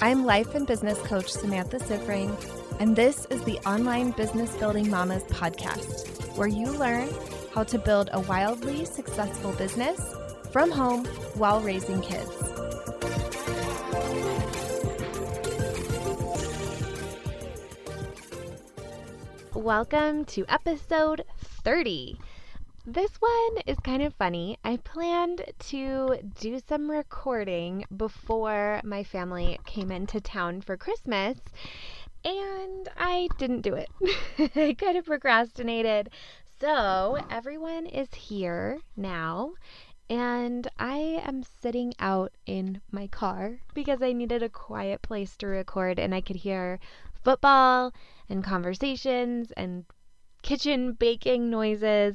I'm life and business coach Samantha Sifring, and this is the Online Business Building Mamas podcast, where you learn how to build a wildly successful business from home while raising kids. Welcome to episode 30. This one is kind of funny. I planned to do some recording before my family came into town for Christmas, and I didn't do it. I kind of procrastinated. So, everyone is here now, and I am sitting out in my car because I needed a quiet place to record and I could hear football and conversations and kitchen baking noises.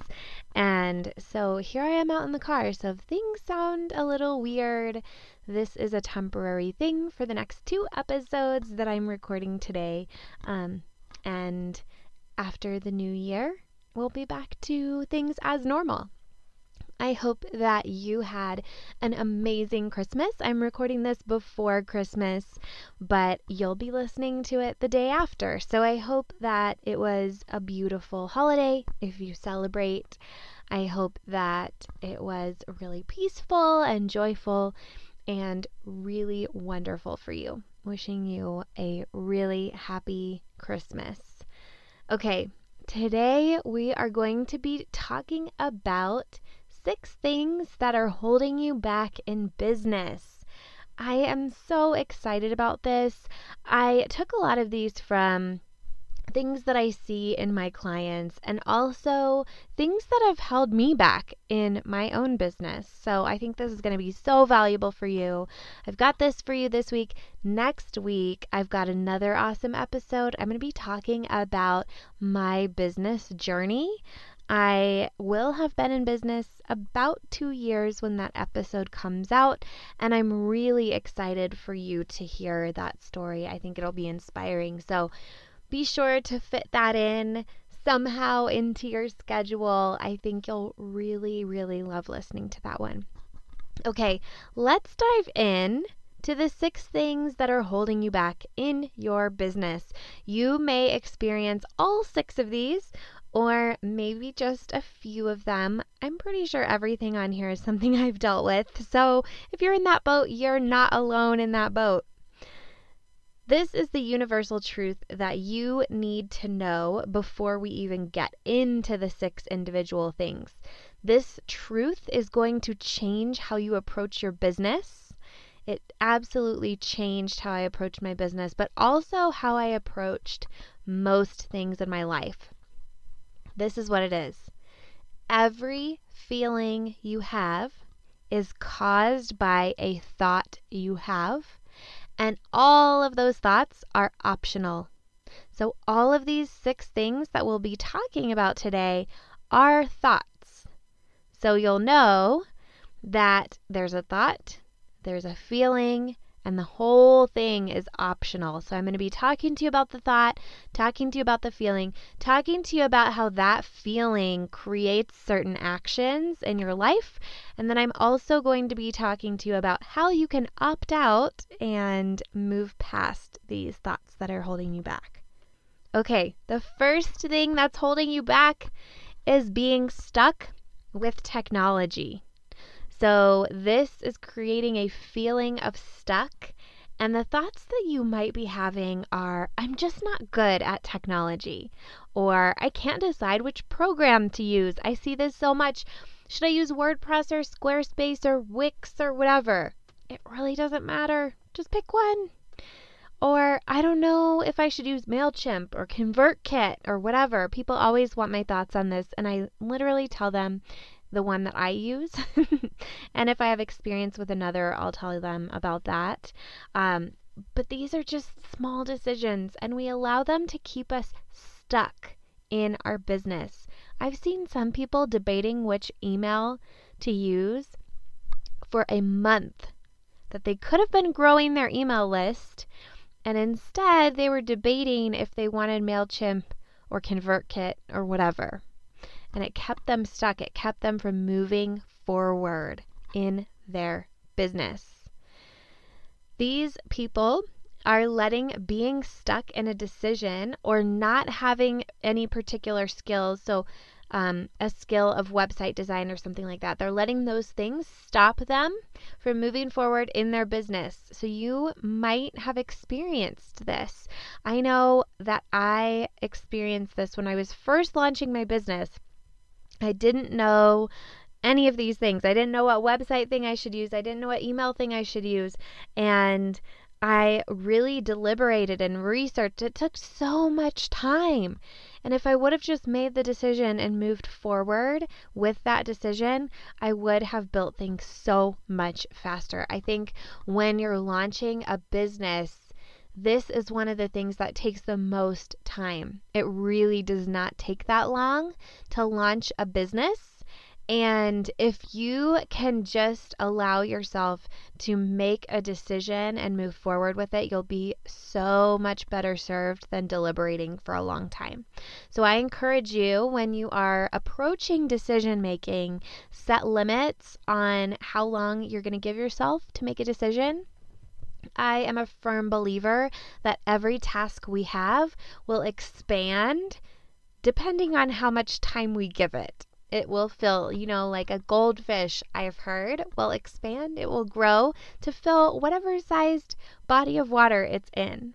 And so here I am out in the car. So if things sound a little weird, this is a temporary thing for the next two episodes that I'm recording today. Um, and after the new year, we'll be back to things as normal. I hope that you had an amazing Christmas. I'm recording this before Christmas, but you'll be listening to it the day after. So I hope that it was a beautiful holiday if you celebrate. I hope that it was really peaceful and joyful and really wonderful for you. Wishing you a really happy Christmas. Okay, today we are going to be talking about six things that are holding you back in business. I am so excited about this. I took a lot of these from things that I see in my clients and also things that have held me back in my own business. So I think this is going to be so valuable for you. I've got this for you this week. Next week, I've got another awesome episode. I'm going to be talking about my business journey. I will have been in business about two years when that episode comes out, and I'm really excited for you to hear that story. I think it'll be inspiring. So be sure to fit that in somehow into your schedule. I think you'll really, really love listening to that one. Okay, let's dive in to the six things that are holding you back in your business. You may experience all six of these, or maybe just a few of them. I'm pretty sure everything on here is something I've dealt with. So if you're in that boat, you're not alone in that boat. This is the universal truth that you need to know before we even get into the six individual things. This truth is going to change how you approach your business. It absolutely changed how I approached my business, but also how I approached most things in my life. This is what it is every feeling you have is caused by a thought you have, and all of those thoughts are optional. So, all of these six things that we'll be talking about today are thoughts. So, you'll know that there's a thought, there's a feeling, and the whole thing is optional. So I'm going to be talking to you about the thought, talking to you about the feeling, talking to you about how that feeling creates certain actions in your life. And then I'm also going to be talking to you about how you can opt out and move past these thoughts that are holding you back. Okay, the first thing that's holding you back is being stuck with technology. So, this is creating a feeling of stuck. And the thoughts that you might be having are I'm just not good at technology, or I can't decide which program to use. I see this so much. Should I use WordPress or Squarespace or Wix or whatever? It really doesn't matter. Just pick one. Or I don't know if I should use MailChimp or ConvertKit or whatever. People always want my thoughts on this, and I literally tell them the one that I use. and if I have experience with another, I'll tell them about that. Um, but these are just small decisions, and we allow them to keep us stuck in our business. I've seen some people debating which email to use for a month, that they could have been growing their email list, and instead they were debating if they wanted MailChimp or ConvertKit or whatever and it kept them stuck. It kept them from moving forward in their business. These people are letting being stuck in a decision or not having any particular skills. So, um, a skill of website design or something like that. They're letting those things stop them from moving forward in their business. So you might have experienced this. I know that I experienced this when I was first launching my business. I didn't know any of these things. I didn't know what website thing I should use. I didn't know what email thing I should use. And I really deliberated and researched. It took so much time. And if I would have just made the decision and moved forward with that decision, I would have built things so much faster. I think when you're launching a business, this is one of the things that takes the most time. It really does not take that long to launch a business. And if you can just allow yourself to make a decision and move forward with it, you'll be so much better served than deliberating for a long time. So I encourage you when you are approaching decision making, set limits on how long you're going to give yourself to make a decision. I am a firm believer that every task we have will expand depending on how much time we give it it will fill, you know, like a goldfish, I've heard, will expand, it will grow to fill whatever sized body of water it's in.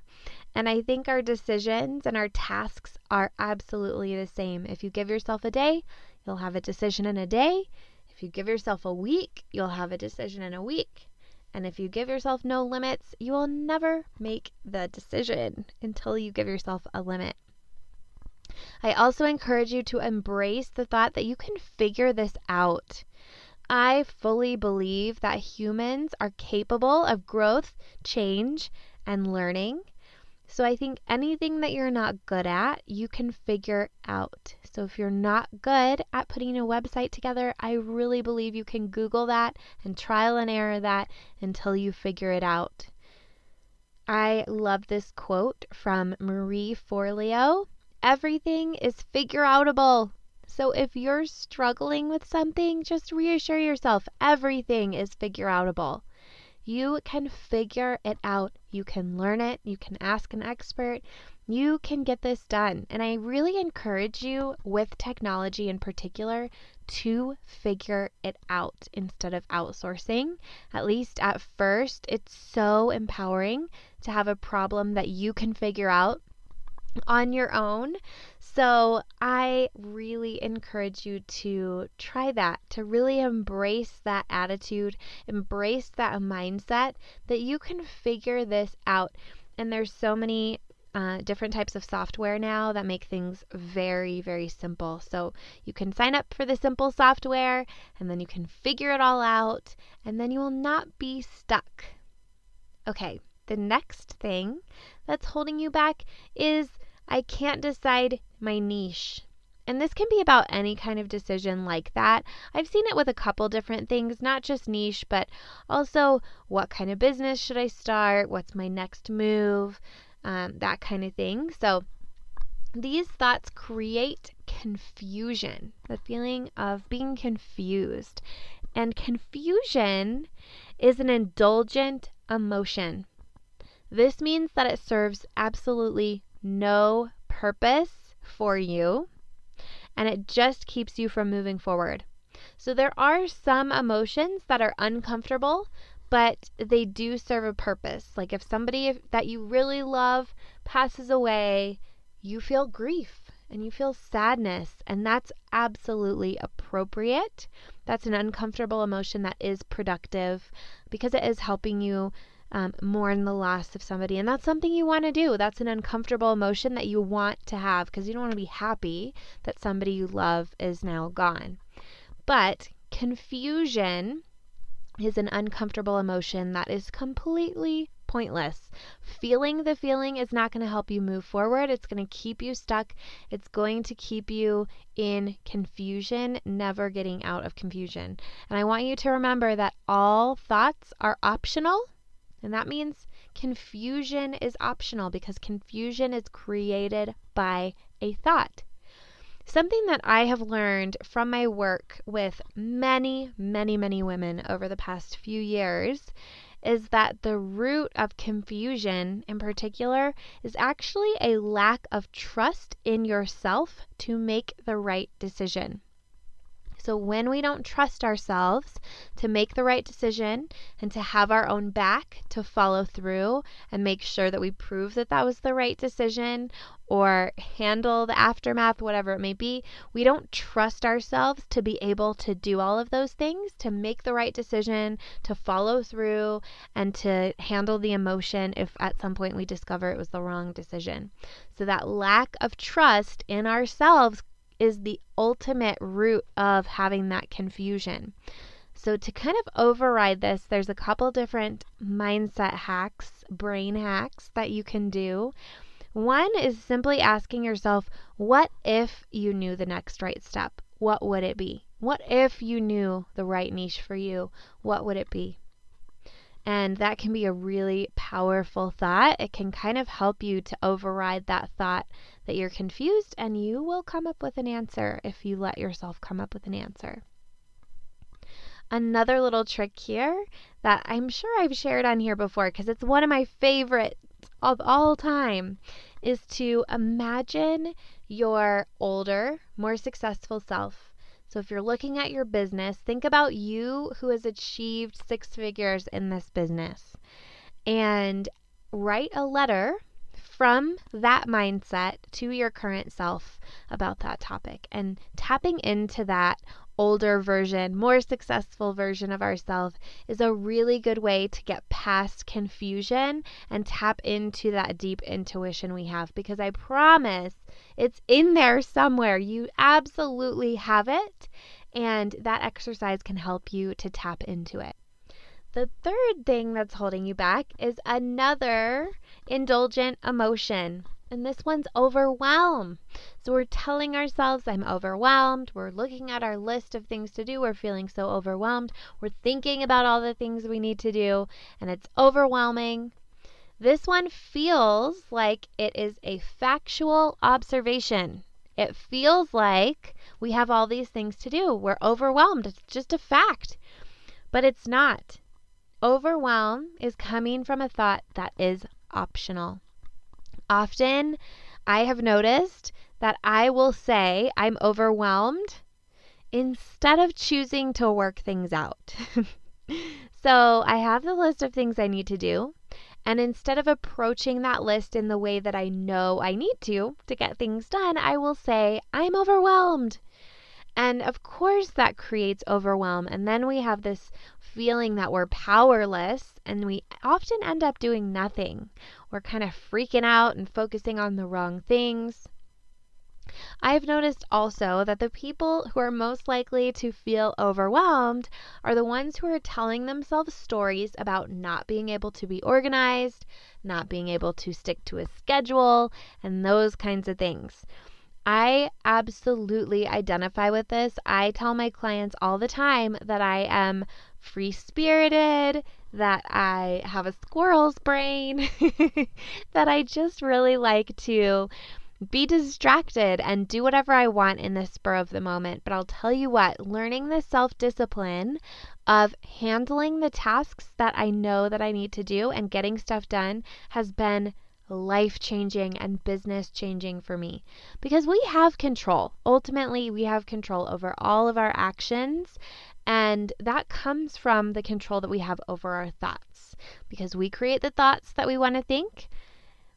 And I think our decisions and our tasks are absolutely the same. If you give yourself a day, you'll have a decision in a day. If you give yourself a week, you'll have a decision in a week. And if you give yourself no limits, you will never make the decision until you give yourself a limit. I also encourage you to embrace the thought that you can figure this out. I fully believe that humans are capable of growth, change, and learning. So I think anything that you're not good at, you can figure out. So if you're not good at putting a website together, I really believe you can Google that and trial and error that until you figure it out. I love this quote from Marie Forleo. Everything is figure outable. So if you're struggling with something, just reassure yourself everything is figure outable. You can figure it out. You can learn it. You can ask an expert. You can get this done. And I really encourage you, with technology in particular, to figure it out instead of outsourcing. At least at first, it's so empowering to have a problem that you can figure out on your own. So I really encourage you to try that, to really embrace that attitude, embrace that mindset that you can figure this out. And there's so many uh, different types of software now that make things very, very simple. So you can sign up for the simple software and then you can figure it all out and then you will not be stuck. Okay, the next thing that's holding you back is I can't decide my niche. And this can be about any kind of decision like that. I've seen it with a couple different things, not just niche, but also what kind of business should I start? What's my next move? Um, that kind of thing. So these thoughts create confusion, the feeling of being confused. And confusion is an indulgent emotion. This means that it serves absolutely no purpose for you and it just keeps you from moving forward. So there are some emotions that are uncomfortable, but they do serve a purpose. Like if somebody that you really love passes away, you feel grief and you feel sadness, and that's absolutely appropriate. That's an uncomfortable emotion that is productive because it is helping you um, mourn the loss of somebody. And that's something you want to do. That's an uncomfortable emotion that you want to have because you don't want to be happy that somebody you love is now gone. But confusion is an uncomfortable emotion that is completely pointless. Feeling the feeling is not going to help you move forward. It's going to keep you stuck. It's going to keep you in confusion, never getting out of confusion. And I want you to remember that all thoughts are optional and that means confusion is optional because confusion is created by a thought. Something that I have learned from my work with many, many, many women over the past few years is that the root of confusion in particular is actually a lack of trust in yourself to make the right decision. So, when we don't trust ourselves to make the right decision and to have our own back to follow through and make sure that we prove that that was the right decision or handle the aftermath, whatever it may be, we don't trust ourselves to be able to do all of those things, to make the right decision, to follow through, and to handle the emotion if at some point we discover it was the wrong decision. So, that lack of trust in ourselves is the ultimate root of having that confusion. So, to kind of override this, there's a couple different mindset hacks, brain hacks that you can do. One is simply asking yourself, what if you knew the next right step? What would it be? What if you knew the right niche for you? What would it be? And that can be a really powerful thought. It can kind of help you to override that thought that you're confused, and you will come up with an answer if you let yourself come up with an answer. Another little trick here that I'm sure I've shared on here before because it's one of my favorites of all time is to imagine your older, more successful self. So if you're looking at your business, think about you who has achieved six figures in this business. And write a letter from that mindset to your current self about that topic. And tapping into that older version, more successful version of ourselves is a really good way to get past confusion and tap into that deep intuition we have because I promise it's in there somewhere. You absolutely have it, and that exercise can help you to tap into it. The third thing that's holding you back is another indulgent emotion. And this one's overwhelm. So we're telling ourselves, I'm overwhelmed. We're looking at our list of things to do. We're feeling so overwhelmed. We're thinking about all the things we need to do, and it's overwhelming. This one feels like it is a factual observation. It feels like we have all these things to do. We're overwhelmed. It's just a fact. But it's not. Overwhelm is coming from a thought that is optional. Often, I have noticed that I will say I'm overwhelmed instead of choosing to work things out. so, I have the list of things I need to do. And instead of approaching that list in the way that I know I need to to get things done, I will say, I'm overwhelmed. And of course, that creates overwhelm. And then we have this feeling that we're powerless and we often end up doing nothing. We're kind of freaking out and focusing on the wrong things. I've noticed also that the people who are most likely to feel overwhelmed are the ones who are telling themselves stories about not being able to be organized, not being able to stick to a schedule, and those kinds of things. I absolutely identify with this. I tell my clients all the time that I am free spirited, that I have a squirrel's brain, that I just really like to be distracted and do whatever I want in the spur of the moment. But I'll tell you what, learning the self discipline of handling the tasks that I know that I need to do and getting stuff done has been life changing and business changing for me because we have control. Ultimately, we have control over all of our actions, and that comes from the control that we have over our thoughts because we create the thoughts that we want to think.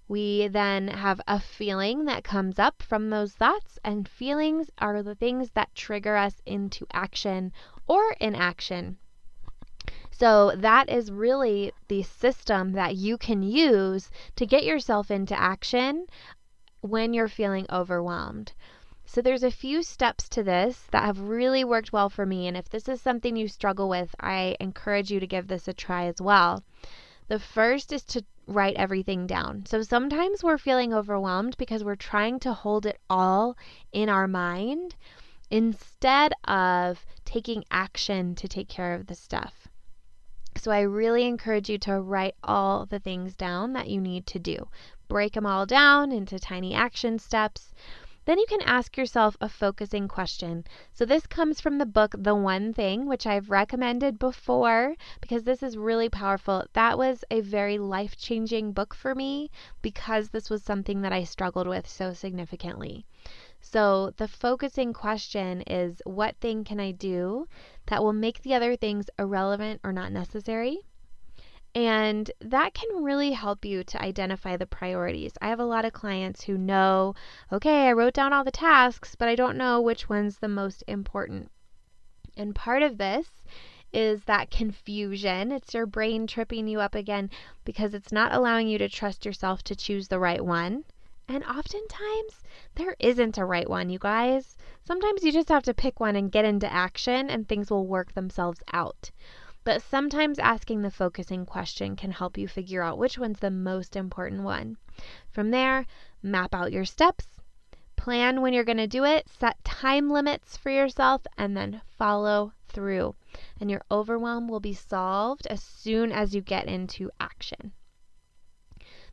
We then have a feeling that comes up from those thoughts, and feelings are the things that trigger us into action or inaction. So, that is really the system that you can use to get yourself into action when you're feeling overwhelmed. So, there's a few steps to this that have really worked well for me. And if this is something you struggle with, I encourage you to give this a try as well. The first is to write everything down. So sometimes we're feeling overwhelmed because we're trying to hold it all in our mind instead of taking action to take care of the stuff. So I really encourage you to write all the things down that you need to do. Break them all down into tiny action steps. Then you can ask yourself a focusing question. So, this comes from the book The One Thing, which I've recommended before because this is really powerful. That was a very life changing book for me because this was something that I struggled with so significantly. So, the focusing question is what thing can I do that will make the other things irrelevant or not necessary? And that can really help you to identify the priorities. I have a lot of clients who know, okay, I wrote down all the tasks, but I don't know which one's the most important. And part of this is that confusion. It's your brain tripping you up again because it's not allowing you to trust yourself to choose the right one. And oftentimes, there isn't a right one, you guys. Sometimes you just have to pick one and get into action, and things will work themselves out. But sometimes asking the focusing question can help you figure out which one's the most important one. From there, map out your steps, plan when you're going to do it, set time limits for yourself, and then follow through. And your overwhelm will be solved as soon as you get into action.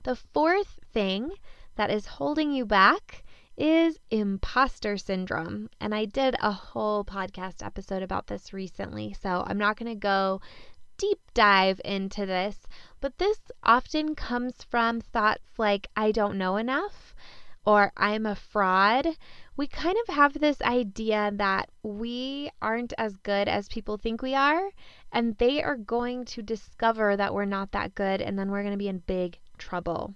The fourth thing that is holding you back is imposter syndrome. And I did a whole podcast episode about this recently, so I'm not going to go deep dive into this, but this often comes from thoughts like, I don't know enough or I'm a fraud. We kind of have this idea that we aren't as good as people think we are, and they are going to discover that we're not that good, and then we're going to be in big trouble.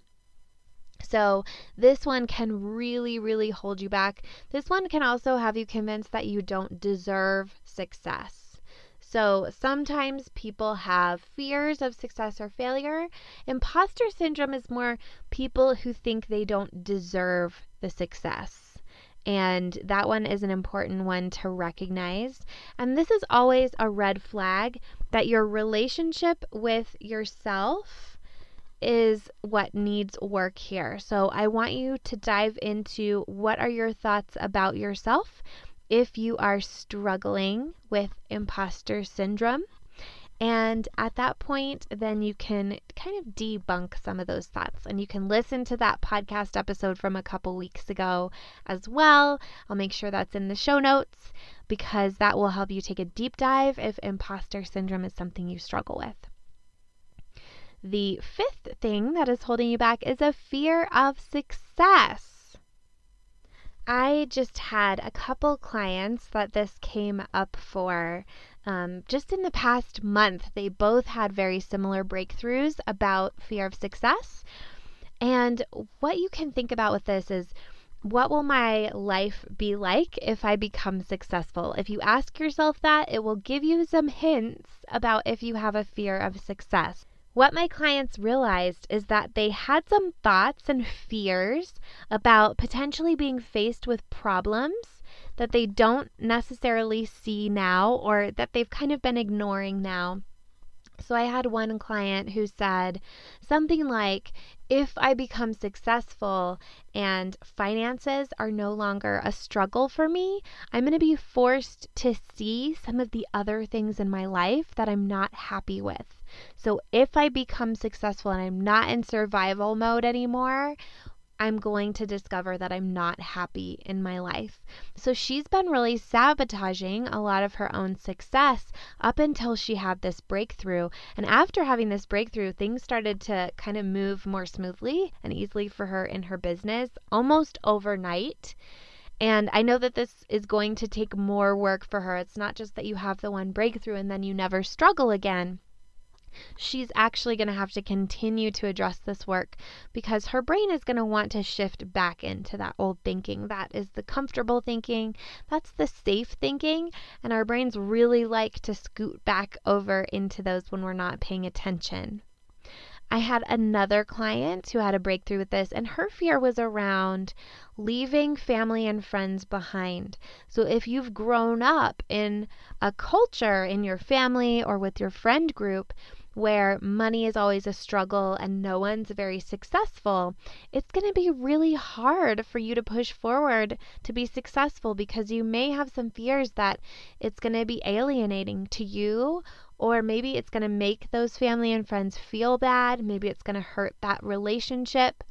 So, this one can really, really hold you back. This one can also have you convinced that you don't deserve success. So, sometimes people have fears of success or failure. Imposter syndrome is more people who think they don't deserve the success. And that one is an important one to recognize. And this is always a red flag that your relationship with yourself is what needs work here. So I want you to dive into what are your thoughts about yourself if you are struggling with imposter syndrome. And at that point, then you can kind of debunk some of those thoughts. And you can listen to that podcast episode from a couple weeks ago as well. I'll make sure that's in the show notes because that will help you take a deep dive if imposter syndrome is something you struggle with. The fifth thing that is holding you back is a fear of success. I just had a couple clients that this came up for. Um, just in the past month, they both had very similar breakthroughs about fear of success. And what you can think about with this is what will my life be like if I become successful? If you ask yourself that, it will give you some hints about if you have a fear of success. What my clients realized is that they had some thoughts and fears about potentially being faced with problems that they don't necessarily see now or that they've kind of been ignoring now. So I had one client who said something like, if I become successful and finances are no longer a struggle for me, I'm going to be forced to see some of the other things in my life that I'm not happy with. So if I become successful and I'm not in survival mode anymore, I'm going to discover that I'm not happy in my life. So she's been really sabotaging a lot of her own success up until she had this breakthrough. And after having this breakthrough, things started to kind of move more smoothly and easily for her in her business almost overnight. And I know that this is going to take more work for her. It's not just that you have the one breakthrough and then you never struggle again she's actually going to have to continue to address this work because her brain is going to want to shift back into that old thinking. That is the comfortable thinking, that's the safe thinking, and our brains really like to scoot back over into those when we're not paying attention. I had another client who had a breakthrough with this, and her fear was around leaving family and friends behind. So, if you've grown up in a culture in your family or with your friend group where money is always a struggle and no one's very successful, it's going to be really hard for you to push forward to be successful because you may have some fears that it's going to be alienating to you or maybe it's going to make those family and friends feel bad, maybe it's going to hurt that relationship.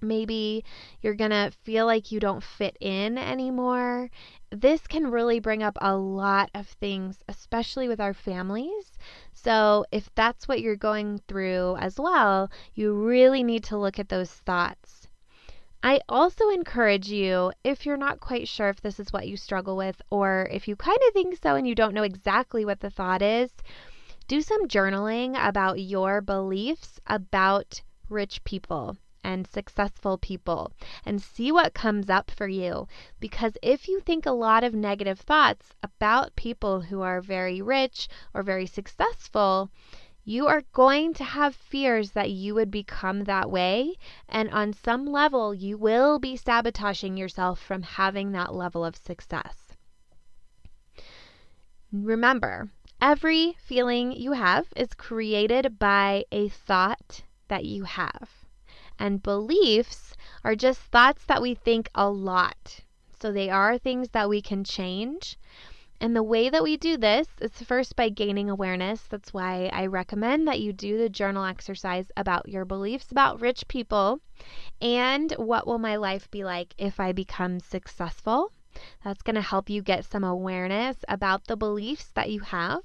Maybe you're going to feel like you don't fit in anymore. This can really bring up a lot of things, especially with our families. So, if that's what you're going through as well, you really need to look at those thoughts. I also encourage you, if you're not quite sure if this is what you struggle with, or if you kind of think so and you don't know exactly what the thought is, do some journaling about your beliefs about rich people and successful people and see what comes up for you. Because if you think a lot of negative thoughts about people who are very rich or very successful, you are going to have fears that you would become that way. And on some level, you will be sabotaging yourself from having that level of success. Remember, every feeling you have is created by a thought that you have. And beliefs are just thoughts that we think a lot. So they are things that we can change. And the way that we do this is first by gaining awareness. That's why I recommend that you do the journal exercise about your beliefs about rich people and what will my life be like if I become successful. That's going to help you get some awareness about the beliefs that you have.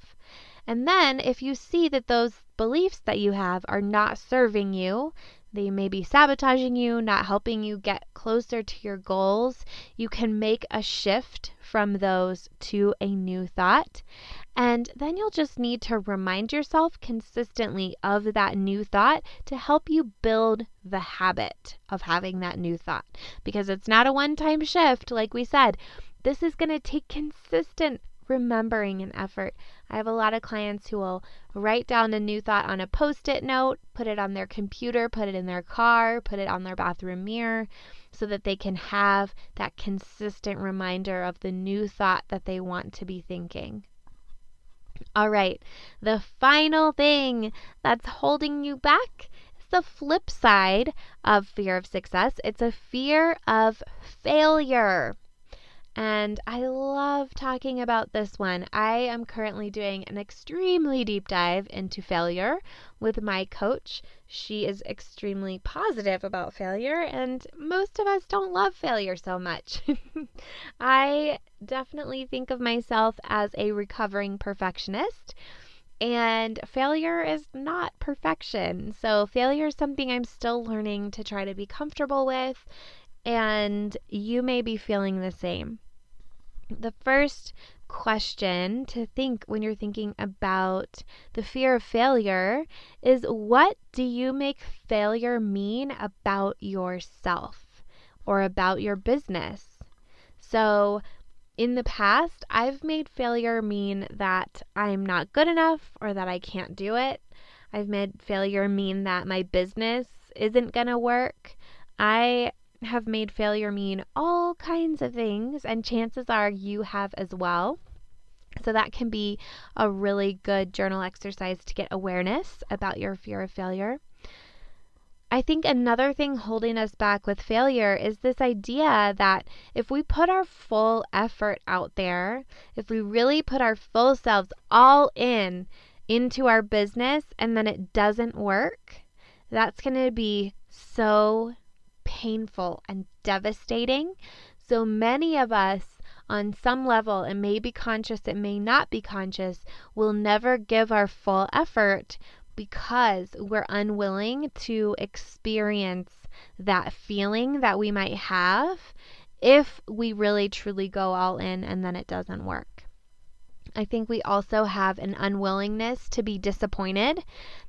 And then, if you see that those beliefs that you have are not serving you, they may be sabotaging you, not helping you get closer to your goals. You can make a shift from those to a new thought. And then you'll just need to remind yourself consistently of that new thought to help you build the habit of having that new thought. Because it's not a one time shift, like we said. This is going to take consistent remembering and effort. I have a lot of clients who will write down a new thought on a post it note, put it on their computer, put it in their car, put it on their bathroom mirror so that they can have that consistent reminder of the new thought that they want to be thinking. All right, the final thing that's holding you back is the flip side of fear of success. It's a fear of failure. And I love talking about this one. I am currently doing an extremely deep dive into failure with my coach. She is extremely positive about failure, and most of us don't love failure so much. I definitely think of myself as a recovering perfectionist. And failure is not perfection. So, failure is something I'm still learning to try to be comfortable with. And you may be feeling the same. The first question to think when you're thinking about the fear of failure is what do you make failure mean about yourself or about your business? So, in the past, I've made failure mean that I'm not good enough or that I can't do it. I've made failure mean that my business isn't going to work. I have made failure mean all kinds of things, and chances are you have as well. So, that can be a really good journal exercise to get awareness about your fear of failure. I think another thing holding us back with failure is this idea that if we put our full effort out there, if we really put our full selves all in into our business and then it doesn't work, that's going to be so painful and devastating. So many of us, on some level, it may be conscious, it may not be conscious, will never give our full effort because we're unwilling to experience that feeling that we might have if we really truly go all in and then it doesn't work. I think we also have an unwillingness to be disappointed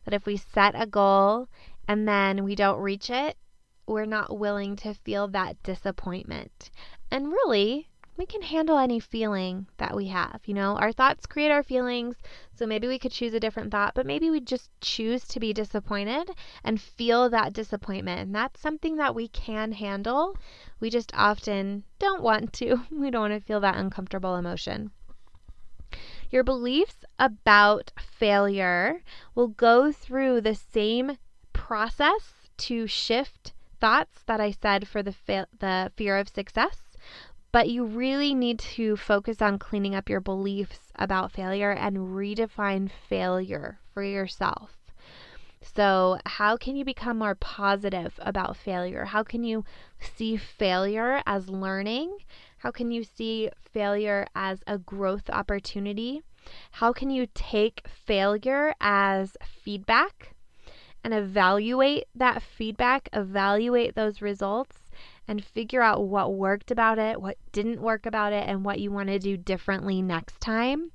that if we set a goal and then we don't reach it, we're not willing to feel that disappointment. And really, we can handle any feeling that we have. You know, our thoughts create our feelings. So maybe we could choose a different thought, but maybe we just choose to be disappointed and feel that disappointment. And that's something that we can handle. We just often don't want to. We don't want to feel that uncomfortable emotion. Your beliefs about failure will go through the same process to shift thoughts that I said for the fa- the fear of success, but you really need to focus on cleaning up your beliefs about failure and redefine failure for yourself. So, how can you become more positive about failure? How can you see failure as learning? How can you see failure as a growth opportunity? How can you take failure as feedback and evaluate that feedback, evaluate those results, and figure out what worked about it, what didn't work about it, and what you want to do differently next time?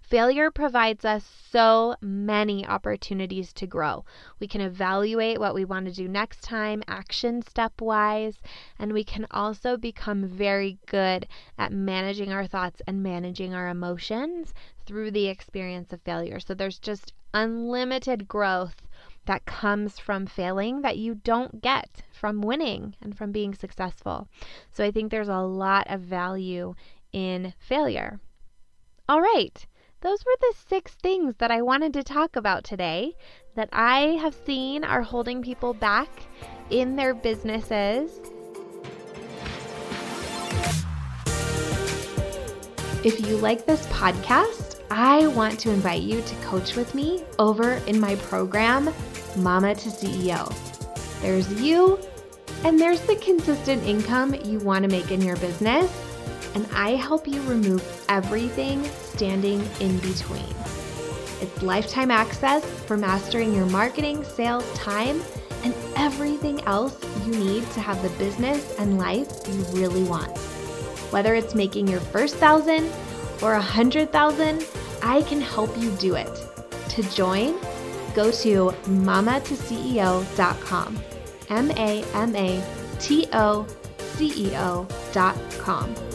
Failure provides us so many opportunities to grow. We can evaluate what we want to do next time, action step wise, and we can also become very good at managing our thoughts and managing our emotions through the experience of failure. So there's just unlimited growth that comes from failing that you don't get from winning and from being successful. So I think there's a lot of value in failure. All right those were the six things that I wanted to talk about today that I have seen are holding people back in their businesses. If you like this podcast, I want to invite you to coach with me over in my program, Mama to CEO. There's you, and there's the consistent income you want to make in your business and I help you remove everything standing in between. It's lifetime access for mastering your marketing, sales, time, and everything else you need to have the business and life you really want. Whether it's making your first thousand or a hundred thousand, I can help you do it. To join, go to mamatoceo.com. M A M A T O C E O.com